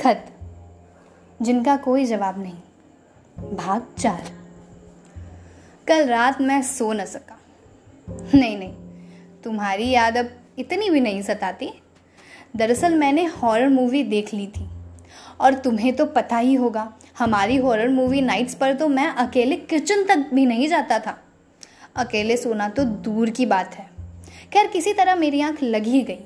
खत, जिनका कोई जवाब नहीं। भाग चार। कल रात मैं सो न सका। नहीं नहीं, तुम्हारी याद अब इतनी भी नहीं सताती। दरअसल मैंने हॉरर मूवी देख ली थी। और तुम्हें तो पता ही होगा, हमारी हॉरर मूवी नाइट्स पर तो मैं अकेले किचन तक भी नहीं जाता था। अकेले सोना तो दूर की बात है। खैर, किसी तरह मेरी आँख लग ही गई।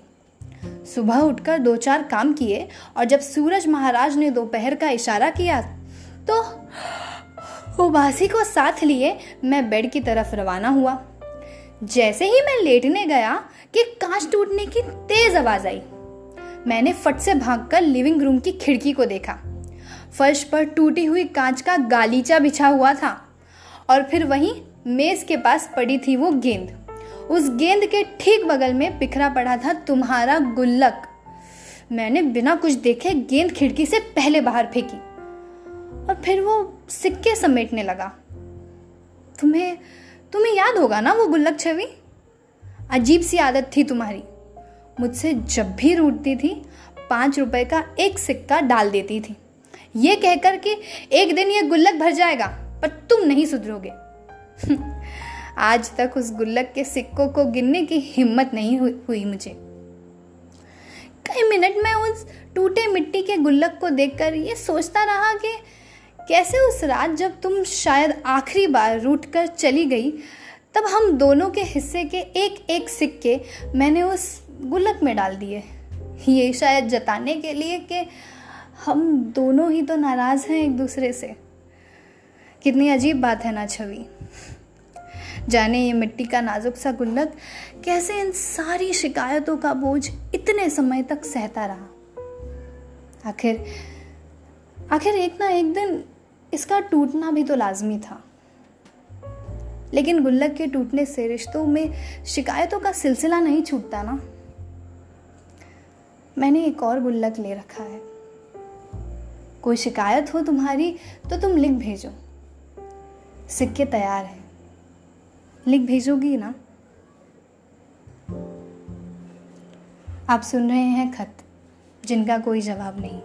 सुबह उठकर दो चार काम किए और जब सूरज महाराज ने दोपहर का इशारा किया तो उबासी को साथ लिए मैं बेड की तरफ़ रवाना हुआ। जैसे ही मैं लेटने गया कि कांच टूटने की तेज आवाज़ आई, मैंने फट से भागकर लिविंग रूम की खिड़की को देखा। फर्श पर टूटी हुई कांच का गालीचा बिछा हुआ था और फिर वहीं मेज के पास पड़ी थी वो गेंद। उस गेंद के ठीक बगल में बिखरा पड़ा था तुम्हारा गुल्लक। मैंने बिना कुछ देखे गेंद खिड़की से पहले बाहर फेंकी और फिर वो सिक्के समेटने लगा। तुम्हें तुम्हें याद होगा ना वो गुल्लक छवि? अजीब सी आदत थी तुम्हारी। मुझसे जब भी रूटती थी, पाँच रुपए का एक सिक्का डाल देती थी। ये कहकर कि एक दिन ये गुल्लक भर जाएगा, पर तुम नहीं सुधरोगे। आज तक उस गुल्लक के सिक्कों को गिनने की हिम्मत नहीं हुई, मुझे। कई मिनट में उस टूटे मिट्टी के गुल्लक को देखकर ये सोचता रहा कि कैसे उस रात जब तुम शायद आखिरी बार रूट कर चली गई तब हम दोनों के हिस्से के एक एक सिक्के मैंने उस गुल्लक में डाल दिए। ये शायद जताने के लिए कि हम दोनों ही तो नाराज़ हैं एक दूसरे से। कितनी अजीब बात है ना छवि। जाने ये मिट्टी का नाजुक सा गुल्लक कैसे इन सारी शिकायतों का बोझ इतने समय तक सहता रहा? आखिर आखिर एक ना एक दिन इसका टूटना भी तो लाजमी था। लेकिन गुल्लक के टूटने से रिश्तों में शिकायतों का सिलसिला नहीं छूटता ना। मैंने एक और गुल्लक ले रखा है। कोई शिकायत हो तुम्हारी तो तुम लिख भेजो। सिक्के तैयार है। लिख भेजोगी ना? आप सुन रहे हैं खत जिनका कोई जवाब नहीं।